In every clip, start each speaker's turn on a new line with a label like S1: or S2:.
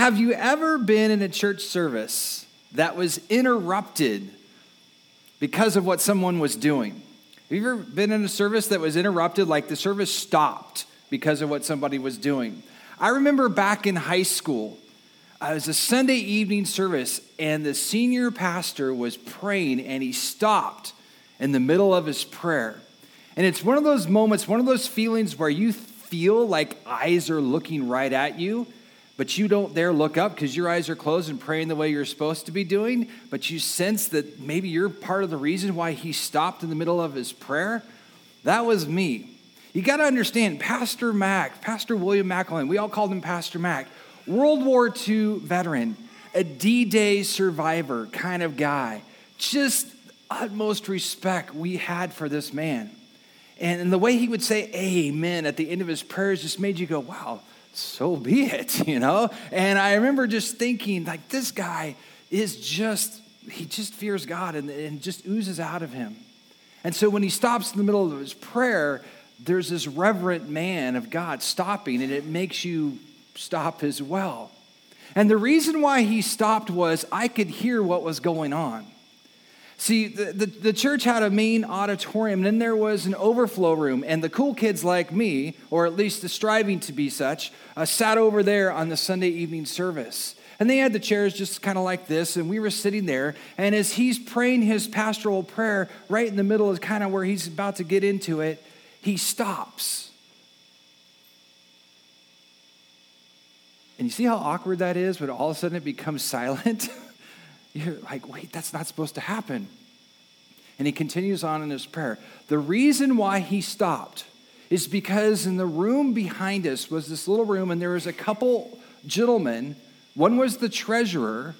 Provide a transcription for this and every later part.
S1: have you ever been in a church service that was interrupted because of what someone was doing? Have you ever been in a service that was interrupted, like the service stopped because of what somebody was doing? I remember back in high school, uh, it was a Sunday evening service, and the senior pastor was praying, and he stopped in the middle of his prayer. And it's one of those moments, one of those feelings where you feel like eyes are looking right at you, but you don't dare look up because your eyes are closed and praying the way you're supposed to be doing. But you sense that maybe you're part of the reason why he stopped in the middle of his prayer. That was me. You got to understand, Pastor Mac, Pastor William McElwain, we all called him Pastor Mac, World War II veteran, a D Day survivor kind of guy. Just utmost respect we had for this man. And the way he would say amen at the end of his prayers just made you go, wow, so be it, you know? And I remember just thinking, like, this guy is just, he just fears God and, and just oozes out of him. And so when he stops in the middle of his prayer, there's this reverent man of God stopping, and it makes you stop as well. And the reason why he stopped was I could hear what was going on. See, the, the, the, church had a main auditorium, and then there was an overflow room. And the cool kids like me, or at least the striving to be such, uh, sat over there on the Sunday evening service. And they had the chairs just kind of like this, and we were sitting there. And as he's praying his pastoral prayer, right in the middle is kind of where he's about to get into it, he stops. And you see how awkward that is when all of a sudden it becomes silent? You're like, wait, that's not supposed to happen. And he continues on in his prayer. The reason why he stopped is because in the room behind us was this little room, and there was a couple gentlemen. One was the treasurer,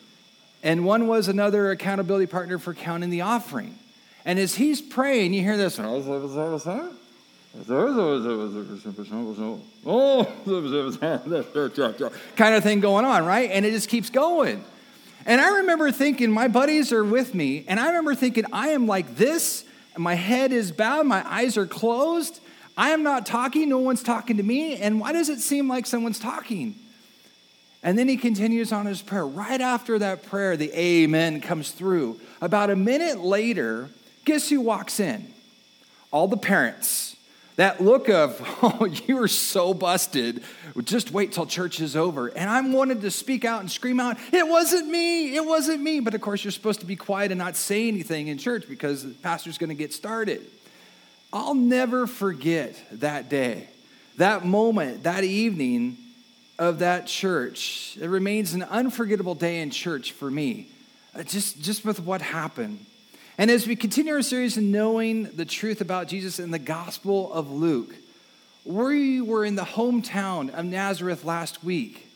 S1: and one was another accountability partner for counting the offering. And as he's praying, you hear this kind of thing going on, right? And it just keeps going. And I remember thinking, my buddies are with me, and I remember thinking, I am like this, and my head is bowed, my eyes are closed. I am not talking, no one's talking to me, and why does it seem like someone's talking? And then he continues on his prayer. Right after that prayer, the amen comes through. About a minute later, guess who walks in? All the parents that look of, oh, you are so busted. Just wait till church is over. And I wanted to speak out and scream out, it wasn't me, it wasn't me. But of course, you're supposed to be quiet and not say anything in church because the pastor's going to get started. I'll never forget that day, that moment, that evening of that church. It remains an unforgettable day in church for me, uh, just, just with what happened. And as we continue our series in knowing the truth about Jesus in the Gospel of Luke, we were in the hometown of Nazareth last week,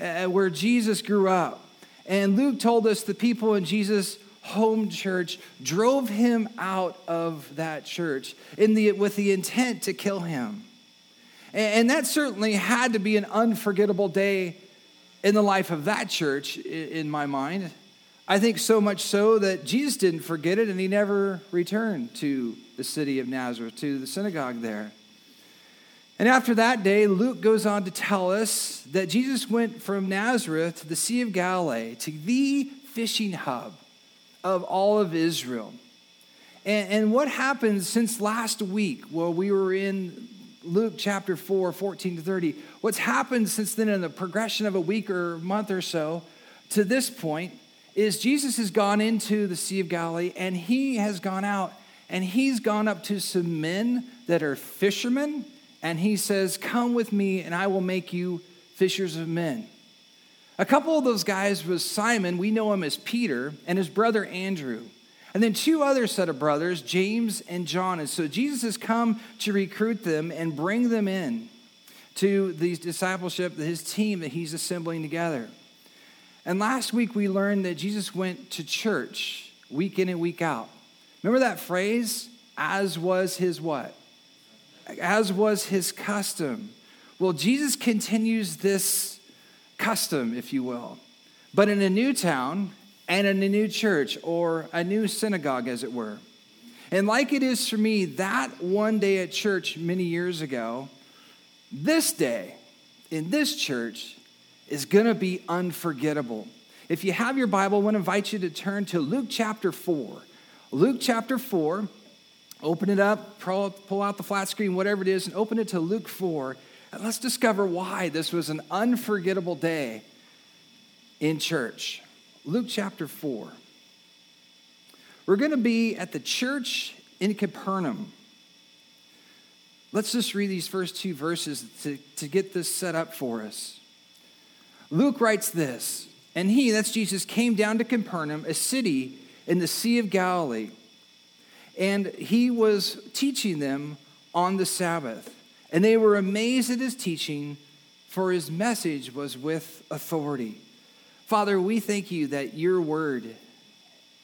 S1: uh, where Jesus grew up. And Luke told us the people in Jesus' home church drove him out of that church in the, with the intent to kill him. And that certainly had to be an unforgettable day in the life of that church, in my mind. I think so much so that Jesus didn't forget it and he never returned to the city of Nazareth, to the synagogue there. And after that day, Luke goes on to tell us that Jesus went from Nazareth to the Sea of Galilee, to the fishing hub of all of Israel. And, and what happened since last week, while we were in Luke chapter 4, 14 to 30, what's happened since then in the progression of a week or month or so to this point is Jesus has gone into the Sea of Galilee and he has gone out and he's gone up to some men that are fishermen and he says, Come with me and I will make you fishers of men. A couple of those guys was Simon, we know him as Peter, and his brother Andrew. And then two other set of brothers, James and John. And so Jesus has come to recruit them and bring them in to these discipleship, his team that he's assembling together. And last week we learned that Jesus went to church week in and week out. Remember that phrase? As was his what? As was his custom. Well, Jesus continues this custom, if you will, but in a new town and in a new church or a new synagogue, as it were. And like it is for me, that one day at church many years ago, this day in this church is going to be unforgettable. If you have your Bible, I want to invite you to turn to Luke chapter 4. Luke chapter 4, open it up, pull out the flat screen, whatever it is, and open it to Luke 4. And let's discover why this was an unforgettable day in church. Luke chapter 4. We're going to be at the church in Capernaum. Let's just read these first two verses to, to get this set up for us. Luke writes this, and he, that's Jesus, came down to Capernaum, a city in the Sea of Galilee, and he was teaching them on the Sabbath. And they were amazed at his teaching, for his message was with authority. Father, we thank you that your word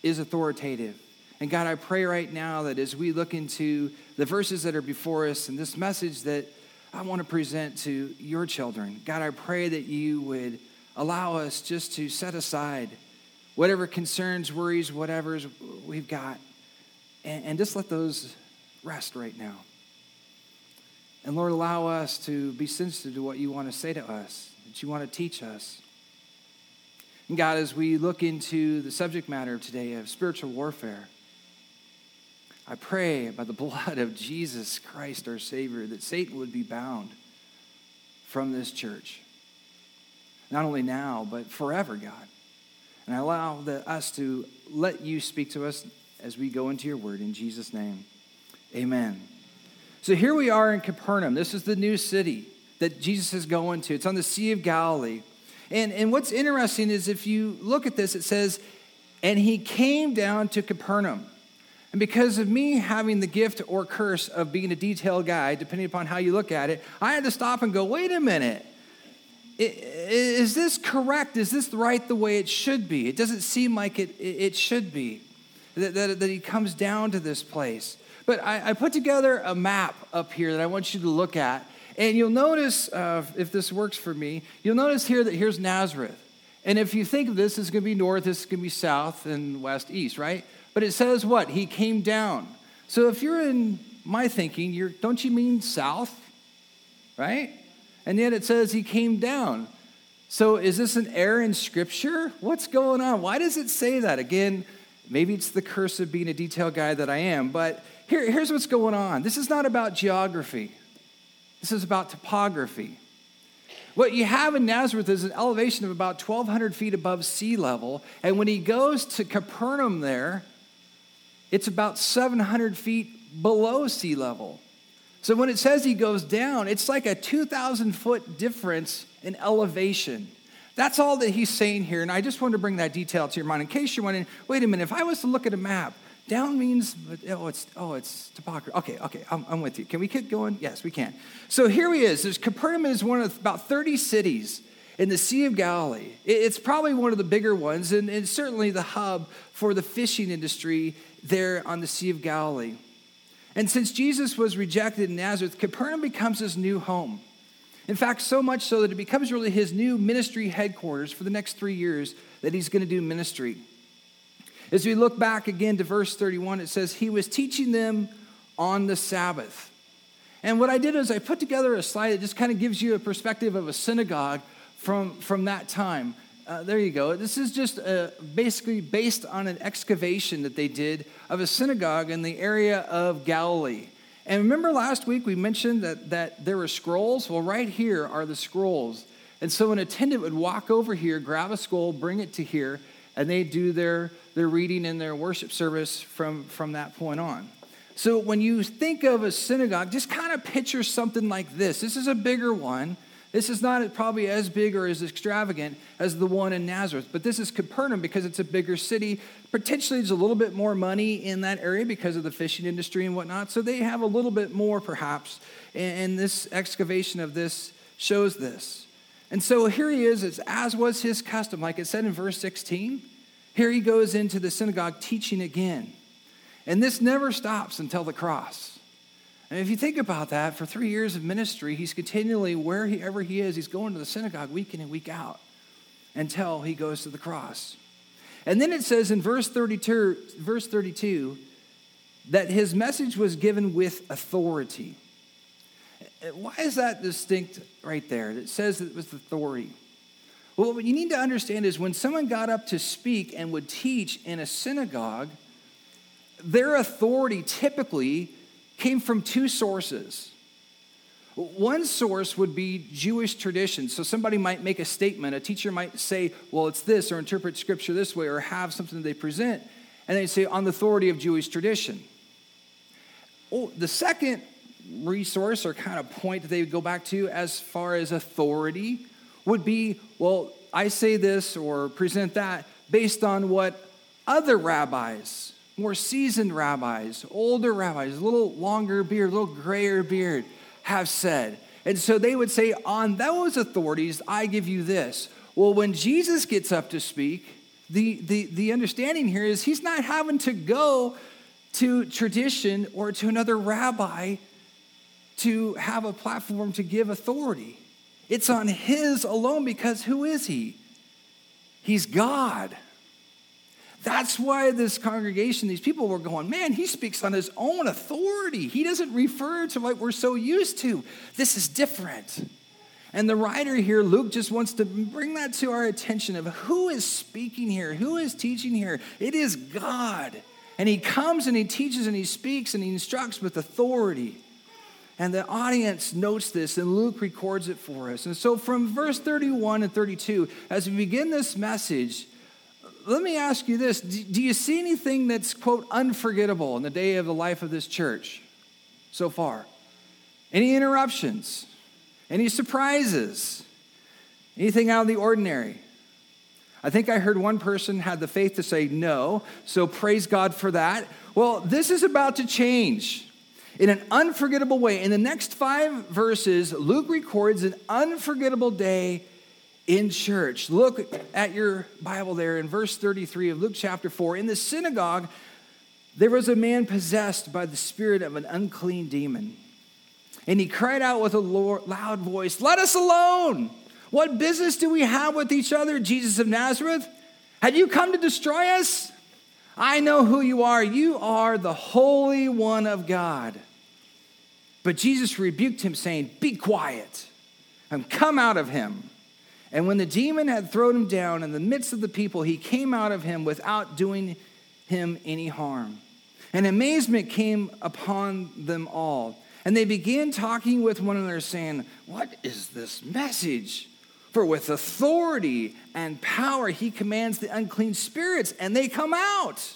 S1: is authoritative. And God, I pray right now that as we look into the verses that are before us and this message that I want to present to your children, God, I pray that you would allow us just to set aside whatever concerns, worries, whatever we've got, and, and just let those rest right now. And Lord, allow us to be sensitive to what you want to say to us, that you want to teach us. And God, as we look into the subject matter of today of spiritual warfare, I pray by the blood of Jesus Christ, our Savior, that Satan would be bound from this church. Not only now, but forever, God. And I allow the, us to let you speak to us as we go into your word in Jesus' name. Amen. So here we are in Capernaum. This is the new city that Jesus is going to. It's on the Sea of Galilee. And, and what's interesting is if you look at this, it says, and he came down to Capernaum. And because of me having the gift or curse of being a detailed guy, depending upon how you look at it, I had to stop and go, wait a minute. Is this correct? Is this right the way it should be? It doesn't seem like it, it should be, that, that, that he comes down to this place. But I, I, put together a map up here that I want you to look at. And you'll notice, uh, if this works for me, you'll notice here that here's Nazareth. And if you think of this, is going to be north, this is going to be south, and west, east, right? But it says what? He came down. So if you're in my thinking, you're, don't you mean south? Right? And yet it says he came down. So is this an error in scripture? What's going on? Why does it say that? Again, maybe it's the curse of being a detail guy that I am, but here, here's what's going on. This is not about geography. This is about topography. What you have in Nazareth is an elevation of about 1,200 feet above sea level. And when he goes to Capernaum there, it's about 700 feet below sea level. So when it says he goes down, it's like a 2,000 foot difference in elevation. That's all that he's saying here. And I just want to bring that detail to your mind in case you're wondering wait a minute, if I was to look at a map, down means, oh, it's, oh, it's topography. Okay, okay, I'm, I'm with you. Can we keep going? Yes, we can. So here he is. There's Capernaum is one of about 30 cities in the Sea of Galilee. It's probably one of the bigger ones, and it's certainly the hub for the fishing industry there on the Sea of Galilee. And since Jesus was rejected in Nazareth, Capernaum becomes his new home. In fact, so much so that it becomes really his new ministry headquarters for the next three years that he's going to do ministry. As we look back again to verse 31, it says, He was teaching them on the Sabbath. And what I did is I put together a slide that just kind of gives you a perspective of a synagogue from, from that time. Uh, there you go. This is just uh, basically based on an excavation that they did of a synagogue in the area of Galilee. And remember last week we mentioned that, that there were scrolls? Well, right here are the scrolls. And so an attendant would walk over here, grab a scroll, bring it to here, and they do their, their reading and their worship service from, from that point on. So when you think of a synagogue, just kind of picture something like this. This is a bigger one. This is not probably as big or as extravagant as the one in Nazareth, but this is Capernaum because it's a bigger city. Potentially, there's a little bit more money in that area because of the fishing industry and whatnot. So they have a little bit more, perhaps. And this excavation of this shows this. And so here he is, it's as was his custom, like it said in verse 16. Here he goes into the synagogue teaching again. And this never stops until the cross. If you think about that, for three years of ministry, he's continually, wherever he is, he's going to the synagogue week in and week out until he goes to the cross. And then it says in verse 32, verse 32 that his message was given with authority. Why is that distinct right there? It says it was authority. Well, what you need to understand is when someone got up to speak and would teach in a synagogue, their authority typically came from two sources. One source would be Jewish tradition. So somebody might make a statement. A teacher might say, well, it's this, or interpret scripture this way, or have something they present. And they say, on the authority of Jewish tradition. Oh, the second resource or kind of point that they would go back to as far as authority would be, well, I say this or present that based on what other rabbis, more seasoned rabbis, older rabbis, a little longer beard, a little grayer beard, have said. And so they would say, On those authorities, I give you this. Well, when Jesus gets up to speak, the, the, the understanding here is he's not having to go to tradition or to another rabbi to have a platform to give authority. It's on his alone because who is he? He's God. That's why this congregation, these people were going, man, he speaks on his own authority. He doesn't refer to what we're so used to. This is different. And the writer here, Luke, just wants to bring that to our attention of who is speaking here, who is teaching here. It is God. And he comes and he teaches and he speaks and he instructs with authority. And the audience notes this, and Luke records it for us. And so, from verse 31 and 32, as we begin this message, let me ask you this Do you see anything that's, quote, unforgettable in the day of the life of this church so far? Any interruptions? Any surprises? Anything out of the ordinary? I think I heard one person had the faith to say no, so praise God for that. Well, this is about to change in an unforgettable way. In the next five verses, Luke records an unforgettable day in church. Look at your Bible there in verse 33 of Luke chapter 4. In the synagogue, there was a man possessed by the spirit of an unclean demon. And he cried out with a loud voice, Let us alone! What business do we have with each other, Jesus of Nazareth? Had you come to destroy us? I know who you are. You are the Holy One of God. But Jesus rebuked him, saying, Be quiet and come out of him. And when the demon had thrown him down in the midst of the people, he came out of him without doing him any harm. And amazement came upon them all. And they began talking with one another, saying, What is this message? For with authority and power he commands the unclean spirits, and they come out.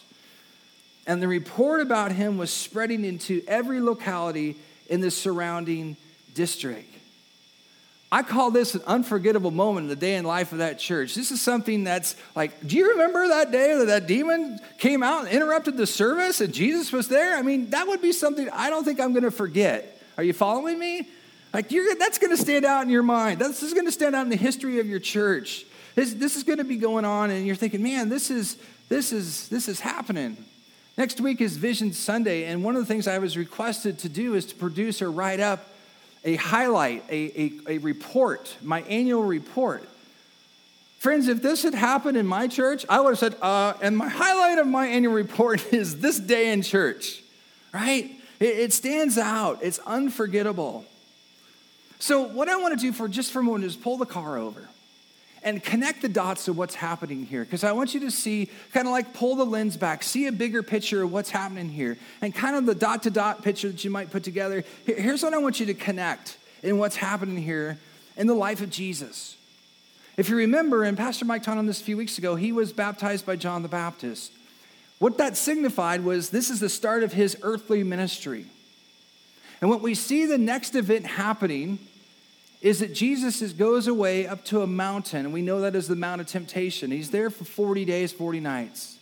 S1: And the report about him was spreading into every locality in the surrounding district. I call this an unforgettable moment in the day in life of that church. This is something that's like, do you remember that day that that demon came out and interrupted the service and Jesus was there? I mean, that would be something I don't think I'm going to forget. Are you following me? Like, that's going to stand out in your mind. This is going to stand out in the history of your church. This, this is going to be going on, and you're thinking, man, this is, this is, this is happening. Next week is Vision Sunday, and one of the things I was requested to do is to produce or write up a highlight, a, a, a report, my annual report. Friends, if this had happened in my church, I would have said, uh, and my highlight of my annual report is this day in church, right? It, it stands out, it's unforgettable. So, what I want to do for just for a moment is pull the car over and connect the dots of what's happening here. Because I want you to see, kind of like pull the lens back, see a bigger picture of what's happening here, and kind of the dot to dot picture that you might put together. Here's what I want you to connect in what's happening here in the life of Jesus. If you remember, and Pastor Mike taught on this a few weeks ago, he was baptized by John the Baptist. What that signified was this is the start of his earthly ministry. And what we see the next event happening is that Jesus is, goes away up to a mountain, and we know that is the Mount of Temptation. He's there for 40 days, 40 nights.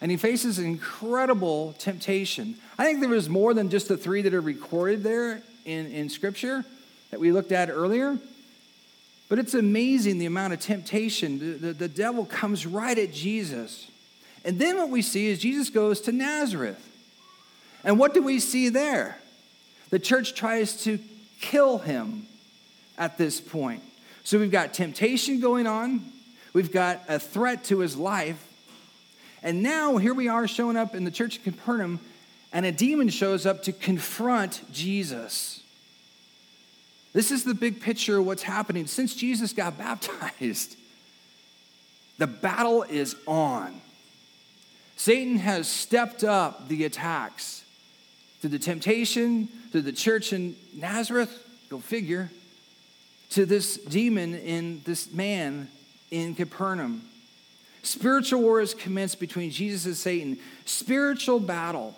S1: And he faces incredible temptation. I think there was more than just the three that are recorded there in, in Scripture that we looked at earlier. But it's amazing the amount of temptation. The, the, the devil comes right at Jesus. And then what we see is Jesus goes to Nazareth. And what do we see there? The church tries to kill him at this point. So we've got temptation going on, we've got a threat to his life, and now here we are showing up in the church of Capernaum, and a demon shows up to confront Jesus. This is the big picture of what's happening. Since Jesus got baptized, The battle is on. Satan has stepped up the attacks to the temptation, to the church in Nazareth, go figure, to this demon in this man in Capernaum. Spiritual war has commenced between Jesus and Satan. Spiritual battle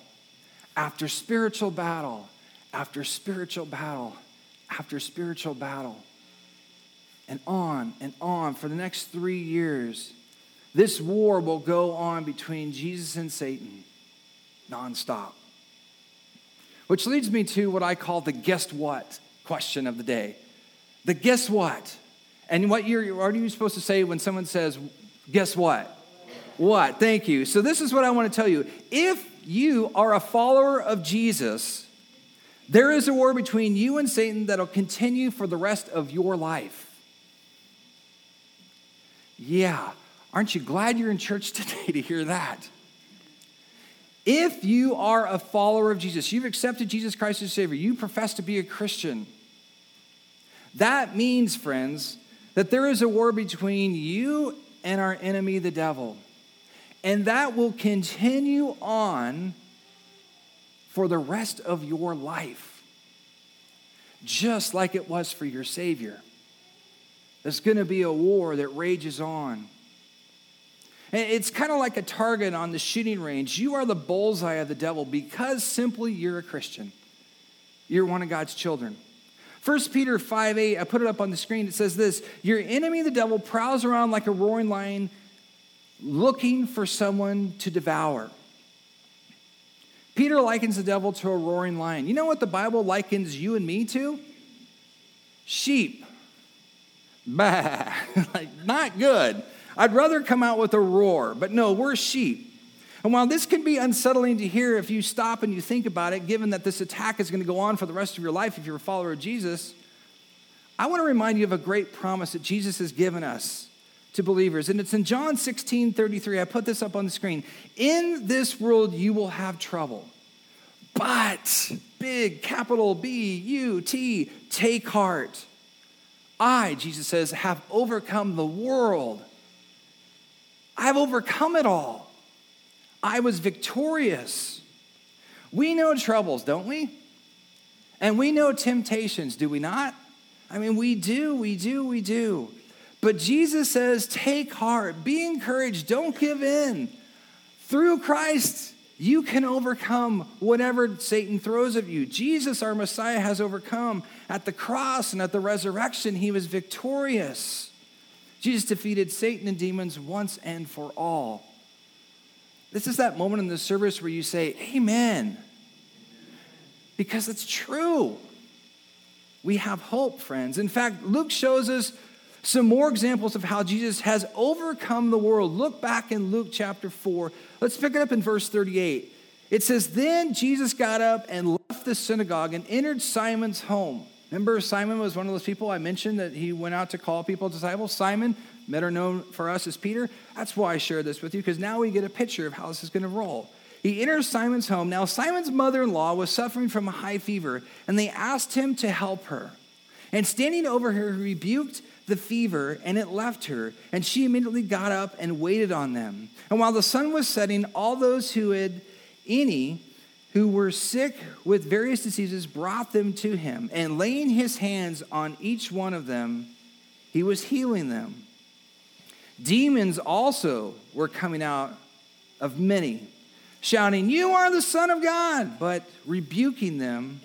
S1: after spiritual battle after spiritual battle after spiritual battle. And on and on for the next three years. This war will go on between Jesus and Satan nonstop. Which leads me to what I call the guess what question of the day. The guess what? And what, you're, what are you supposed to say when someone says, guess what? What? Thank you. So, this is what I want to tell you. If you are a follower of Jesus, there is a war between you and Satan that'll continue for the rest of your life. Yeah, aren't you glad you're in church today to hear that? If you are a follower of Jesus, you've accepted Jesus Christ as Savior, you profess to be a Christian, that means, friends, that there is a war between you and our enemy, the devil. And that will continue on for the rest of your life, just like it was for your Savior. There's going to be a war that rages on. And it's kind of like a target on the shooting range. You are the bullseye of the devil because simply you're a Christian. You're one of God's children. 1 Peter 5 8, I put it up on the screen. It says this Your enemy, the devil, prowls around like a roaring lion looking for someone to devour. Peter likens the devil to a roaring lion. You know what the Bible likens you and me to? Sheep. Bah, like not good. I'd rather come out with a roar, but no, we're sheep. And while this can be unsettling to hear if you stop and you think about it, given that this attack is going to go on for the rest of your life if you're a follower of Jesus, I want to remind you of a great promise that Jesus has given us to believers. And it's in John 16 33. I put this up on the screen. In this world, you will have trouble. But, big capital B U T, take heart. I, Jesus says, have overcome the world. I've overcome it all. I was victorious. We know troubles, don't we? And we know temptations, do we not? I mean, we do, we do, we do. But Jesus says, take heart, be encouraged, don't give in. Through Christ, you can overcome whatever Satan throws at you. Jesus, our Messiah, has overcome. At the cross and at the resurrection, he was victorious. Jesus defeated Satan and demons once and for all. This is that moment in the service where you say, Amen. Because it's true. We have hope, friends. In fact, Luke shows us some more examples of how Jesus has overcome the world. Look back in Luke chapter 4. Let's pick it up in verse 38. It says, Then Jesus got up and left the synagogue and entered Simon's home. Remember, Simon was one of those people I mentioned that he went out to call people disciples? Simon, better known for us as Peter. That's why I share this with you, because now we get a picture of how this is going to roll. He enters Simon's home. Now, Simon's mother in law was suffering from a high fever, and they asked him to help her. And standing over her, he rebuked the fever, and it left her. And she immediately got up and waited on them. And while the sun was setting, all those who had any who were sick with various diseases brought them to him. And laying his hands on each one of them, he was healing them. Demons also were coming out of many, shouting, You are the Son of God, but rebuking them.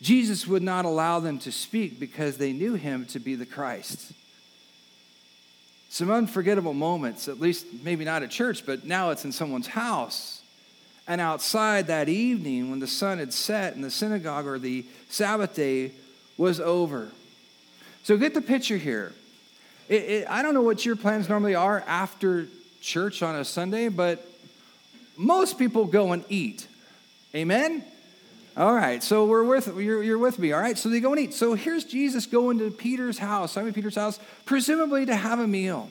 S1: Jesus would not allow them to speak because they knew him to be the Christ. Some unforgettable moments, at least maybe not at church, but now it's in someone's house. And outside that evening, when the sun had set and the synagogue or the Sabbath day was over. So get the picture here. It, it, I don't know what your plans normally are after church on a Sunday, but most people go and eat. Amen? All right, so we're with you're, you're with me. All right, so they go and eat. So here's Jesus going to Peter's house, Simon Peter's house, presumably to have a meal.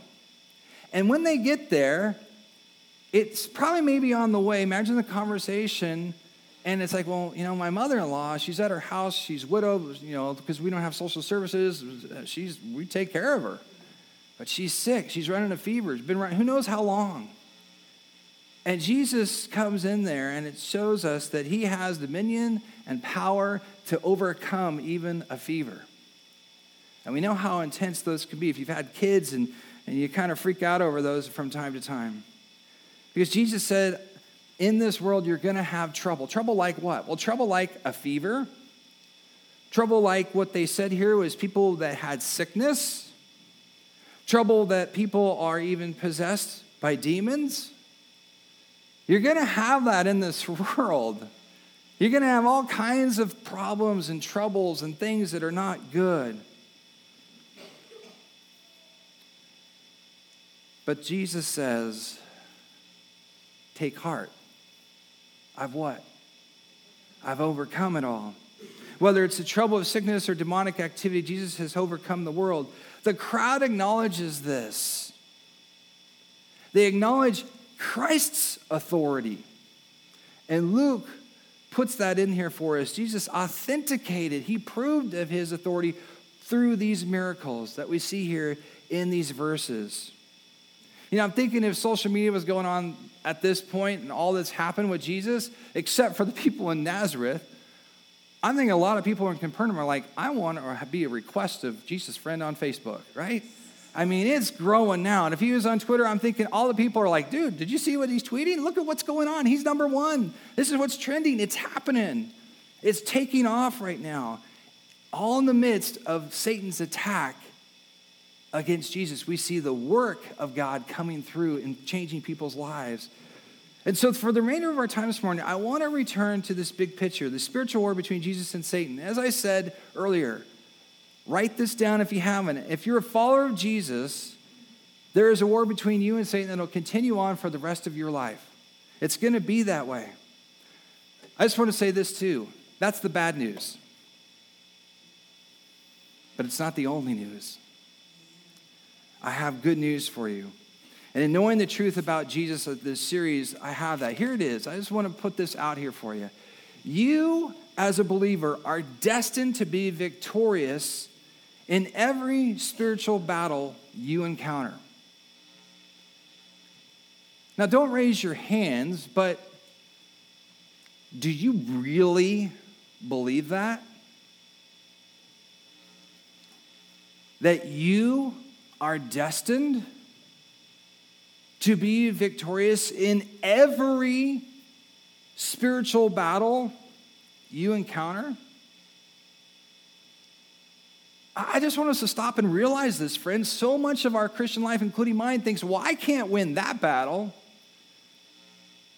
S1: And when they get there, it's probably maybe on the way. Imagine the conversation, and it's like, well, you know, my mother-in-law, she's at her house, she's widowed, you know, because we don't have social services. She's we take care of her. But she's sick. She's running a fever. She's been running, who knows how long. And Jesus comes in there and it shows us that he has dominion and power to overcome even a fever. And we know how intense those can be. If you've had kids and, and you kind of freak out over those from time to time. Because Jesus said, in this world, you're going to have trouble. Trouble like what? Well, trouble like a fever. Trouble like what they said here was people that had sickness. Trouble that people are even possessed by demons. You're going to have that in this world. You're going to have all kinds of problems and troubles and things that are not good. But Jesus says, Take heart. I've what? I've overcome it all. Whether it's the trouble of sickness or demonic activity, Jesus has overcome the world. The crowd acknowledges this. They acknowledge Christ's authority. And Luke puts that in here for us. Jesus authenticated, he proved of his authority through these miracles that we see here in these verses. You know, I'm thinking if social media was going on at this point and all that's happened with Jesus, except for the people in Nazareth, I'm thinking a lot of people in Capernaum are like, I want to be a request of Jesus' friend on Facebook, right? I mean, it's growing now. And if he was on Twitter, I'm thinking all the people are like, dude, did you see what he's tweeting? Look at what's going on. He's number one. This is what's trending. It's happening. It's taking off right now. All in the midst of Satan's attack against Jesus, we see the work of God coming through and changing people's lives. And so, for the remainder of our time this morning, I want to return to this big picture the spiritual war between Jesus and Satan. As I said earlier, Write this down if you haven't. If you're a follower of Jesus, there is a war between you and Satan that will continue on for the rest of your life. It's going to be that way. I just want to say this too. That's the bad news. But it's not the only news. I have good news for you. And in knowing the truth about Jesus of this series, I have that. Here it is. I just want to put this out here for you. You, as a believer, are destined to be victorious in every spiritual battle you encounter. Now, don't raise your hands, but do you really believe that? That you are destined to be victorious in every spiritual battle you encounter? I just want us to stop and realize this, friends. So much of our Christian life, including mine, thinks, well, I can't win that battle.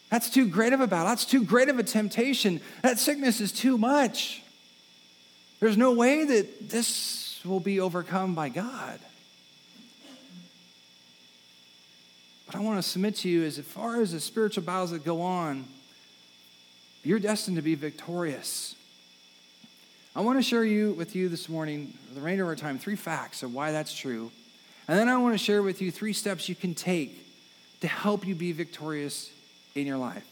S1: That's too great of a battle. That's too great of a temptation. That sickness is too much. There's no way that this will be overcome by God. But I want to submit to you is as far as the spiritual battles that go on, you're destined to be victorious. I want to share you with you this morning, the remainder of our time, three facts of why that's true. And then I want to share with you three steps you can take to help you be victorious in your life.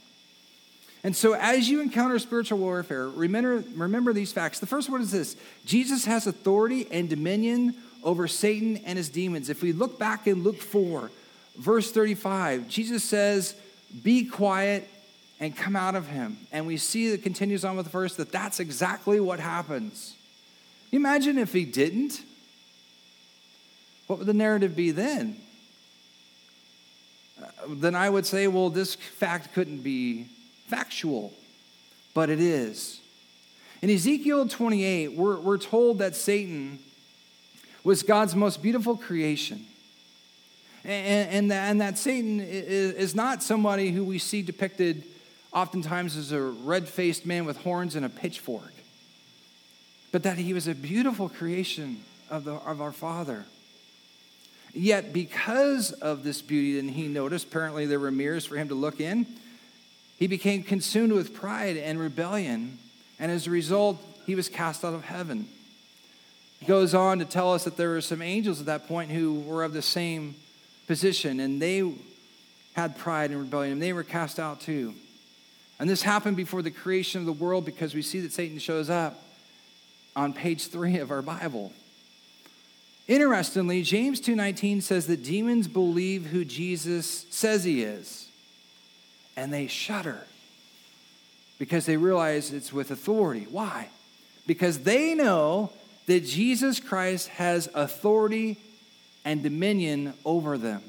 S1: And so, as you encounter spiritual warfare, remember, remember these facts. The first one is this Jesus has authority and dominion over Satan and his demons. If we look back in Luke 4, verse 35, Jesus says, Be quiet and come out of him. And we see that continues on with the verse that that's exactly what happens. You imagine if he didn't? What would the narrative be then? Uh, then I would say, well, this fact couldn't be factual, but it is. In Ezekiel 28, we're, we're told that Satan was God's most beautiful creation. And, and, that, and that Satan is, not somebody who we see depicted oftentimes as a red faced man with horns and a pitchfork, but that he was a beautiful creation of, the, of our Father. Yet, because of this beauty, and he noticed apparently there were mirrors for him to look in, he became consumed with pride and rebellion, and as a result, he was cast out of heaven. He goes on to tell us that there were some angels at that point who were of the same position, and they had pride and rebellion, and they were cast out too. And this happened before the creation of the world because we see that Satan shows up on page three of our Bible. Interestingly, James 2:19 says that demons believe who Jesus says he is, and they shudder because they realize it's with authority. Why? Because they know that Jesus Christ has authority and dominion over them.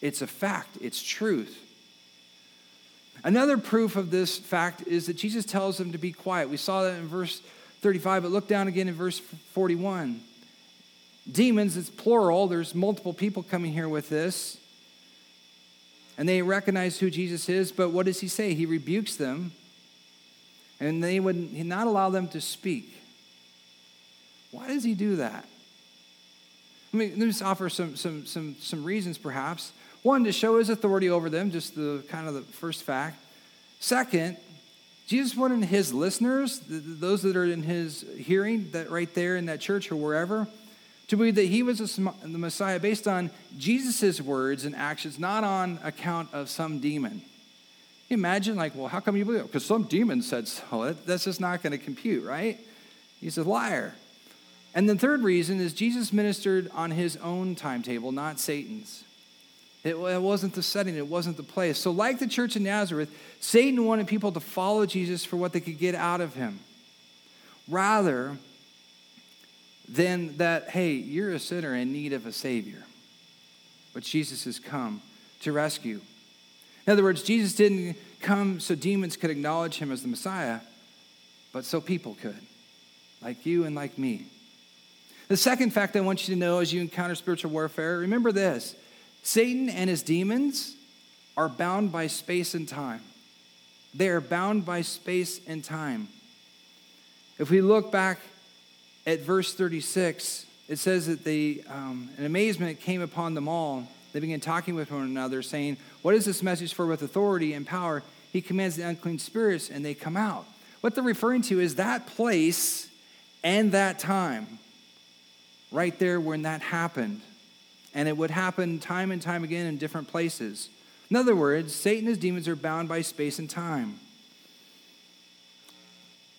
S1: It's a fact, it's truth. Another proof of this fact is that Jesus tells them to be quiet. We saw that in verse 35, but look down again in verse 41. Demons, it's plural, there's multiple people coming here with this. And they recognize who Jesus is, but what does he say? He rebukes them, and they would not allow them to speak. Why does he do that? Let me, let me just offer some, some, some, some reasons, perhaps. One, to show his authority over them, just the kind of the first fact. Second, Jesus wanted his listeners, those that are in his hearing, that right there in that church or wherever, to believe that he was the Messiah based on Jesus' words and actions, not on account of some demon. Imagine, like, well, how come you believe? Because some demon said oh, so. That's just not going to compute, right? He's a liar. And the third reason is Jesus ministered on his own timetable, not Satan's. It, wasn't the setting, it wasn't the place. So, like the church in Nazareth, Satan wanted people to follow Jesus for what they could get out of him, rather than that, hey, you're a sinner in need of a Savior. But Jesus has come to rescue. In other words, Jesus didn't come so demons could acknowledge him as the Messiah, but so people could, like you and like me. The second fact I want you to know as you encounter spiritual warfare remember this Satan and his demons are bound by space and time. They are bound by space and time. If we look back at verse 36, it says that the, um, an amazement came upon them all. They began talking with one another, saying, What is this message for with authority and power? He commands the unclean spirits, and they come out. What they're referring to is that place and that time, right there when that happened and it would happen time and time again in different places. In other words, Satan and his demons are bound by space and time.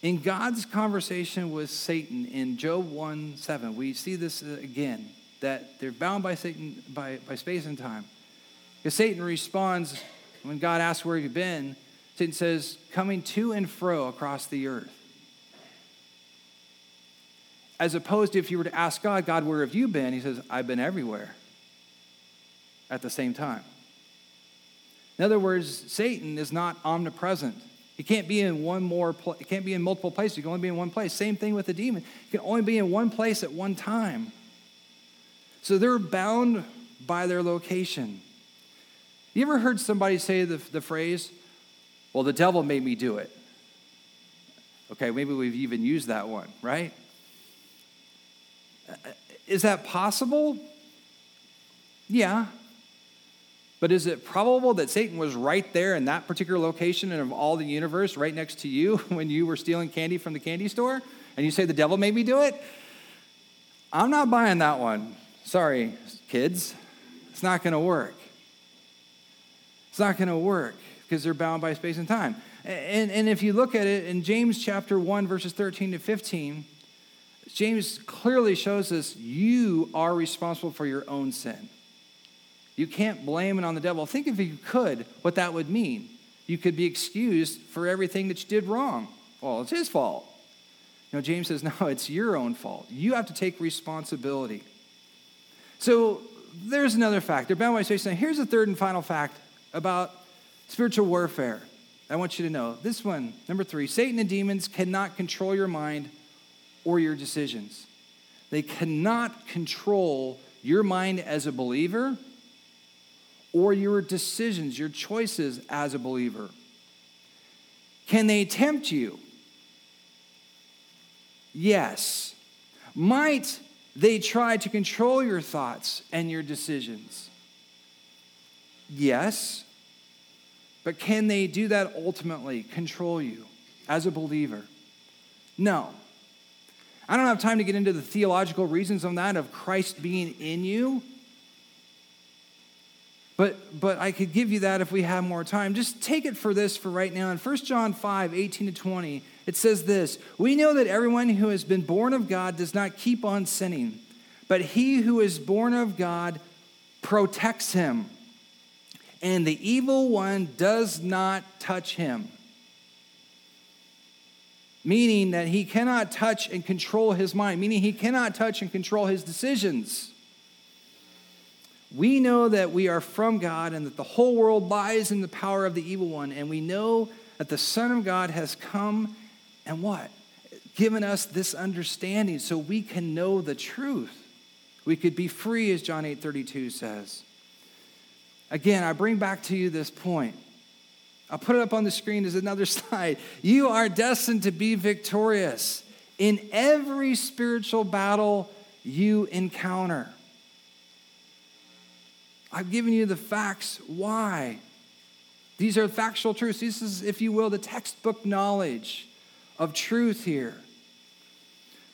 S1: In God's conversation with Satan in Job 1 7, we see this again that they're bound by Satan by, by space and time. Because Satan responds when God asks where you've been, Satan says, coming to and fro across the earth. As opposed to if you were to ask God, God, where have you been? He says, I've been everywhere at the same time. In other words, Satan is not omnipresent. He can't be in one more pl- he can't be in multiple places. He can only be in one place. Same thing with the demon. He can only be in one place at one time. So they're bound by their location. You ever heard somebody say the, the phrase, well, the devil made me do it? Okay, maybe we've even used that one, right? Is that possible? Yeah, but is it probable that Satan was right there in that particular location and of all the universe right next to you when you were stealing candy from the candy store? And you say, the devil made me do it? I'm not buying that one. Sorry, kids. It's not going to work. It's not going to work because they're bound by space and time. And, and if you look at it in James chapter 1, verses 13 to 15, James clearly shows us you are responsible for your own sin. You can't blame it on the devil. Think if you could, what that would mean. You could be excused for everything that you did wrong. Well, it's his fault. You know, James says, no, it's your own fault. You have to take responsibility. So there's another fact. They're bound by space. Now, here's the third and final fact about spiritual warfare. I want you to know this one, number three Satan and demons cannot control your mind or your decisions. They cannot control your mind as a believer or your decisions, your choices as a believer? Can they tempt you? Yes. Might they try to control your thoughts and your decisions? Yes. But can they do that ultimately, control you as a believer? No. I don't have time to get into the theological reasons on that of Christ being in you. But, but I could give you that if we have more time. Just take it for this for right now. In 1 John 5, 18 to 20, it says this We know that everyone who has been born of God does not keep on sinning, but he who is born of God protects him, and the evil one does not touch him. Meaning that he cannot touch and control his mind, meaning he cannot touch and control his decisions. We know that we are from God and that the whole world lies in the power of the evil one, and we know that the Son of God has come and what? Given us this understanding so we can know the truth. We could be free, as John 8 32 says. Again, I bring back to you this point. I'll put it up on the screen as another slide. You are destined to be victorious in every spiritual battle you encounter. I've given you the facts why. These are factual truths. This is, if you will, the textbook knowledge of truth here.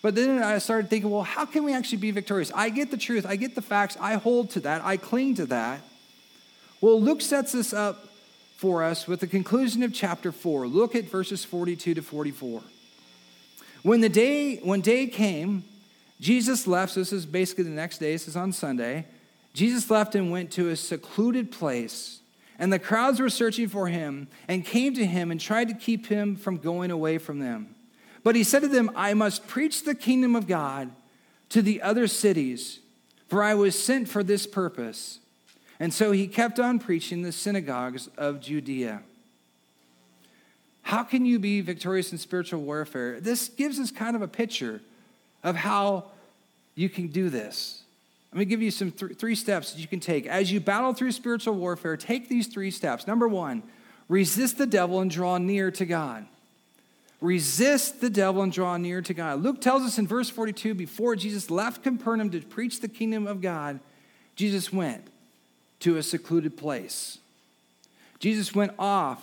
S1: But then I started thinking, well, how can we actually be victorious? I get the truth, I get the facts, I hold to that, I cling to that. Well, Luke sets this up for us with the conclusion of chapter 4. Look at verses 42 to 44. When the day when day came, Jesus left. So this is basically the next day. This is on Sunday. Jesus left and went to a secluded place and the crowds were searching for him and came to him and tried to keep him from going away from them. But he said to them, I must preach the kingdom of God to the other cities, for I was sent for this purpose. And so he kept on preaching the synagogues of Judea. How can you be victorious in spiritual warfare? This gives us kind of a picture of how you can do this. Let me give you some th- three steps that you can take. As you battle through spiritual warfare, take these three steps. Number one, resist the devil and draw near to God. Resist the devil and draw near to God. Luke tells us in verse 42 before Jesus left Capernaum to preach the kingdom of God, Jesus went to a secluded place. Jesus went off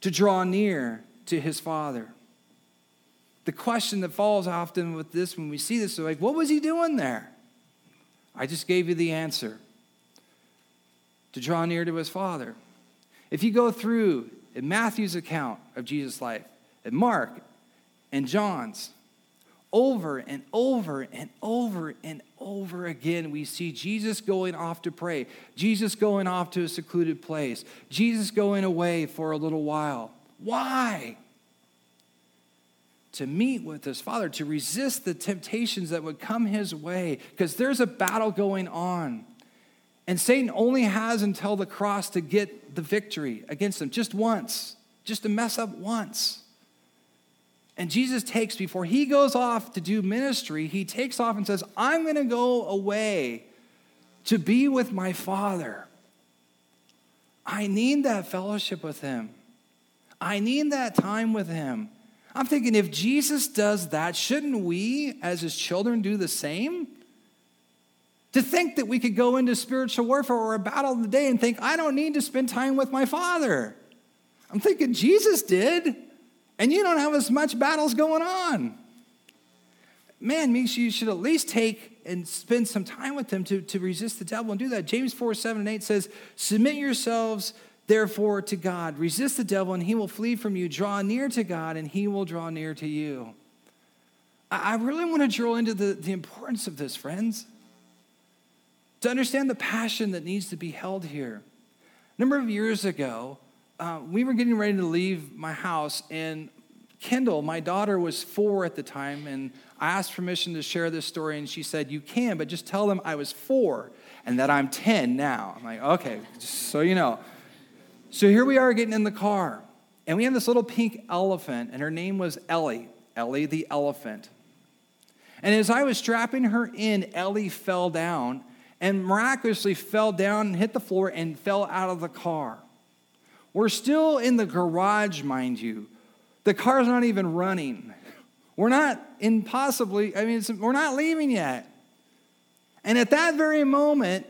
S1: to draw near to his Father. The question that falls often with this when we see this is like, what was he doing there? I just gave you the answer to draw near to his Father. If you go through in Matthew's account of Jesus' life, and Mark and John's, over and over and over and over again, we see Jesus going off to pray, Jesus going off to a secluded place, Jesus going away for a little while. Why? to meet with his father, to resist the temptations that would come his way, because there's a battle going on. And Satan only has until the cross to get the victory against him, just once, just to mess up once. And Jesus takes, before he goes off to do ministry, he takes off and says, I'm going to go away to be with my Father. I need that fellowship with him. I need that time with him. I'm thinking if Jesus does that, shouldn't we, as his children, do the same? To think that we could go into spiritual warfare or a battle of the day and think, I don't need to spend time with my father. I'm thinking Jesus did, and you don't have as much battles going on. Man, means you should at least take and spend some time with them to, to resist the devil and do that. James 4 7 and 8 says, Submit yourselves therefore to God. Resist the devil and he will flee from you. Draw near to God and he will draw near to you. I really want to drill into the, the importance of this, friends, to understand the passion that needs to be held here. A number of years ago, uh, we were getting ready to leave my house, and Kendall, my daughter, was four at the time, and I asked permission to share this story, and she said, You can, but just tell them I was four and that I'm 10 now. I'm like, Okay, so you know. So here we are getting in the car, and we have this little pink elephant, and her name was Ellie, Ellie the elephant. And as I was strapping her in, Ellie fell down and miraculously fell down and hit the floor and fell out of the car. We're still in the garage, mind you. The car's not even running. We're not impossibly, I mean, we're not leaving yet. And at that very moment,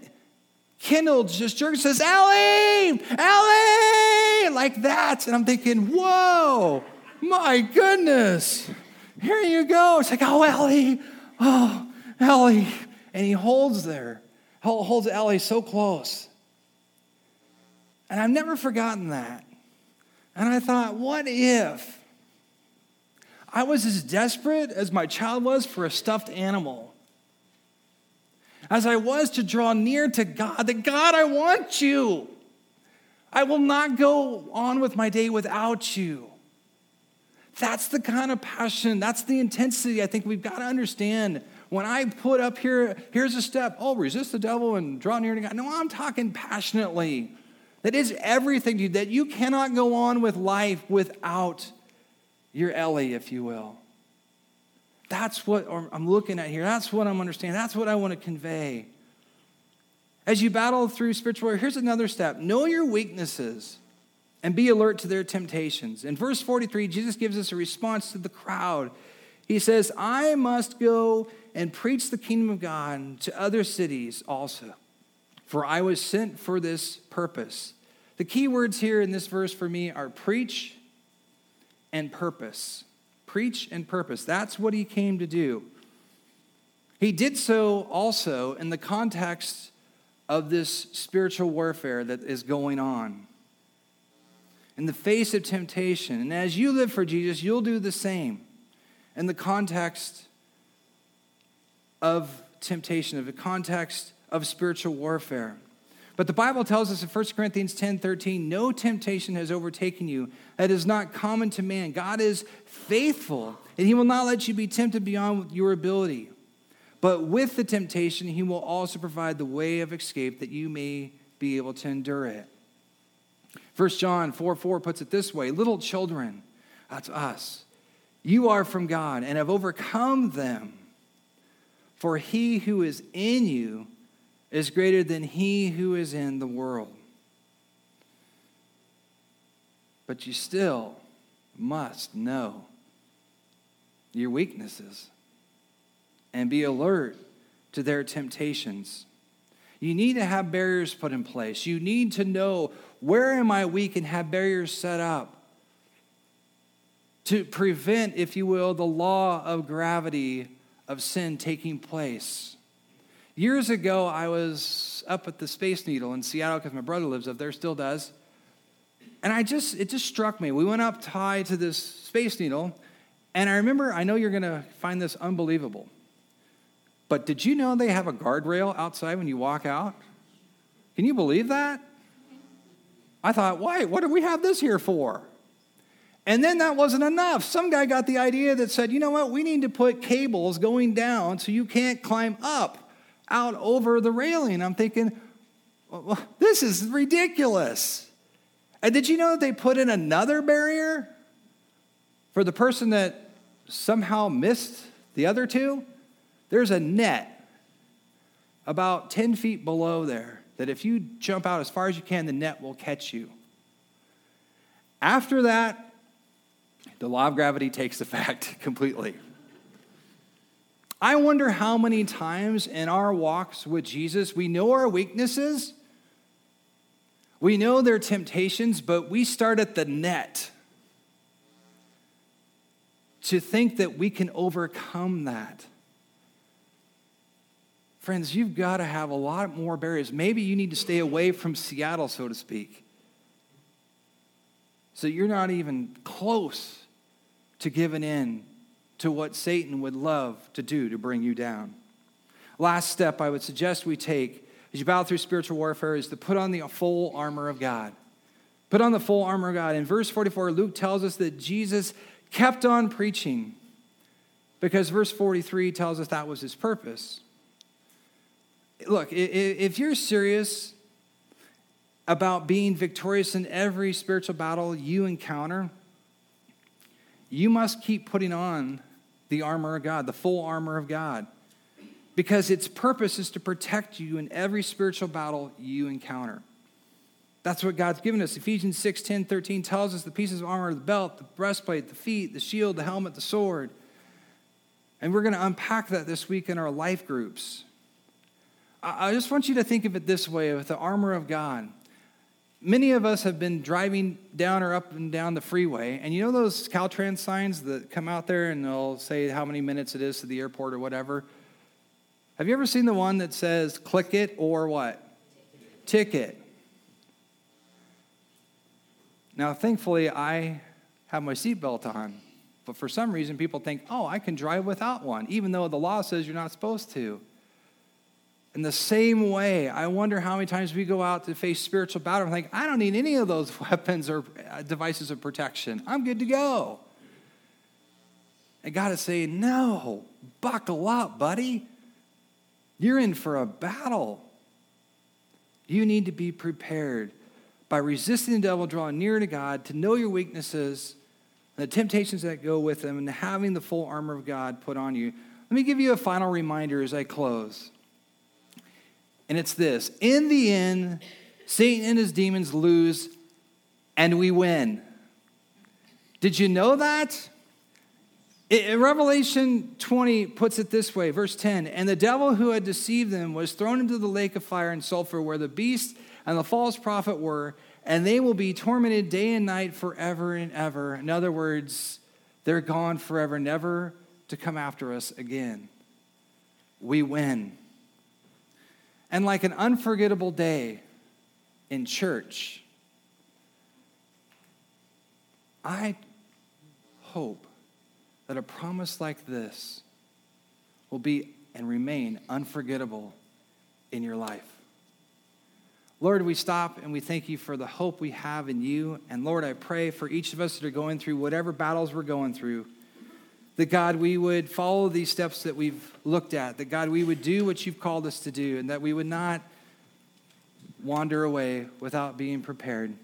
S1: Kendall just jerks says, Ellie, Ellie, like that. And I'm thinking, whoa, my goodness. Here you go. It's like, oh, Ellie, oh, Ellie. And he holds there, holds Ellie so close. And I've never forgotten that. And I thought, what if I was as desperate as my child was for a stuffed animal? as I was to draw near to God, that God, I want you. I will not go on with my day without you. That's the kind of passion, that's the intensity I think we've got to understand. When I put up here, here's a step, oh, resist the devil and draw near to God. No, I'm talking passionately. That is everything to you, that you cannot go on with life without your Ellie, if you will. That's what I'm looking at here. That's what I'm understanding. That's what I want to convey. As you battle through spiritual warfare, here's another step know your weaknesses and be alert to their temptations. In verse 43, Jesus gives us a response to the crowd. He says, I must go and preach the kingdom of God to other cities also, for I was sent for this purpose. The key words here in this verse for me are preach and purpose. Preach and purpose. That's what he came to do. He did so also in the context of this spiritual warfare that is going on. In the face of temptation. And as you live for Jesus, you'll do the same in the context of temptation, of the context of spiritual warfare. But the Bible tells us in 1 Corinthians 10 13, no temptation has overtaken you that is not common to man. God is faithful, and he will not let you be tempted beyond your ability. But with the temptation, he will also provide the way of escape that you may be able to endure it. 1 John 4 4 puts it this way Little children, that's us, you are from God and have overcome them. For he who is in you is greater than he who is in the world. But you still must know your weaknesses and be alert to their temptations. You need to have barriers put in place. You need to know where am I weak and have barriers set up to prevent, if you will, the law of gravity of sin taking place. Years ago, I was up at the Space Needle in Seattle because my brother lives up there, still does. And I just, it just struck me. We went up high to this Space Needle, and I remember, I know you're going to find this unbelievable, but did you know they have a guardrail outside when you walk out? Can you believe that? I thought, why? What do we have this here for? And then that wasn't enough. Some guy got the idea that said, you know what, we need to put cables going down so you can't climb up out over the railing. I'm thinking, well, this is ridiculous. And did you know that they put in another barrier for the person that somehow missed the other two? There's a net about 10 feet below there that if you jump out as far as you can, the net will catch you. After that, the law of gravity takes effect completely. I wonder how many times in our walks with Jesus we know our weaknesses, we know their temptations, but we start at the net to think that we can overcome that. Friends, you've got to have a lot more barriers. Maybe you need to stay away from Seattle, so to speak. So you're not even close to giving in to what Satan would love to do to bring you down. Last step I would suggest we take as you battle through spiritual warfare is to put on the full armor of God. Put on the full armor of God. In verse 44, Luke tells us that Jesus kept on preaching because verse 43 tells us that was his purpose. Look, if you're serious about being victorious in every spiritual battle you encounter, you must keep putting on the armor of God, the full armor of God, because its purpose is to protect you in every spiritual battle you encounter. That's what God's given us. Ephesians 6 10, 13 tells us the pieces of armor the belt, the breastplate, the feet, the shield, the helmet, the sword. And we're going to unpack that this week in our life groups. I just want you to think of it this way with the armor of God. Many of us have been driving down or up and down the freeway, and you know those Caltrans signs that come out there and they'll say how many minutes it is to the airport or whatever? Have you ever seen the one that says click it or what? Ticket. Now, thankfully, I have my seatbelt on, but for some reason, people think, oh, I can drive without one, even though the law says you're not supposed to. In the same way, I wonder how many times we go out to face spiritual battle and think, I don't need any of those weapons or uh, devices of protection. I'm good to go. And God is saying, No, buckle up, buddy. You're in for a battle. You need to be prepared by resisting the devil, drawing near to God, to know your weaknesses, and the temptations that go with them, and having the full armor of God put on you. Let me give you a final reminder as I close. And it's this In the end, Satan and his demons lose, and we win. Did you know that? It, Revelation 20 puts it this way, verse 10 And the devil who had deceived them was thrown into the lake of fire and sulfur, where the beast and the false prophet were, and they will be tormented day and night forever and ever. In other words, they're gone forever, never to come after us again. We win. And like an unforgettable day in church, I hope that a promise like this will be and remain unforgettable in your life. Lord, we stop and we thank you for the hope we have in you. And Lord, I pray for each of us that are going through whatever battles we're going through, that God, we would follow these steps that we've looked at, that God, we would do what you've called us to do, and that we would not wander away without being prepared.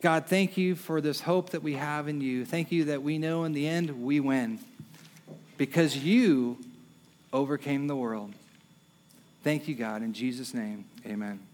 S1: God, thank you for this hope that we have in you. Thank you that we know in the end we win because you overcame the world. Thank you, God. In Jesus' name, amen.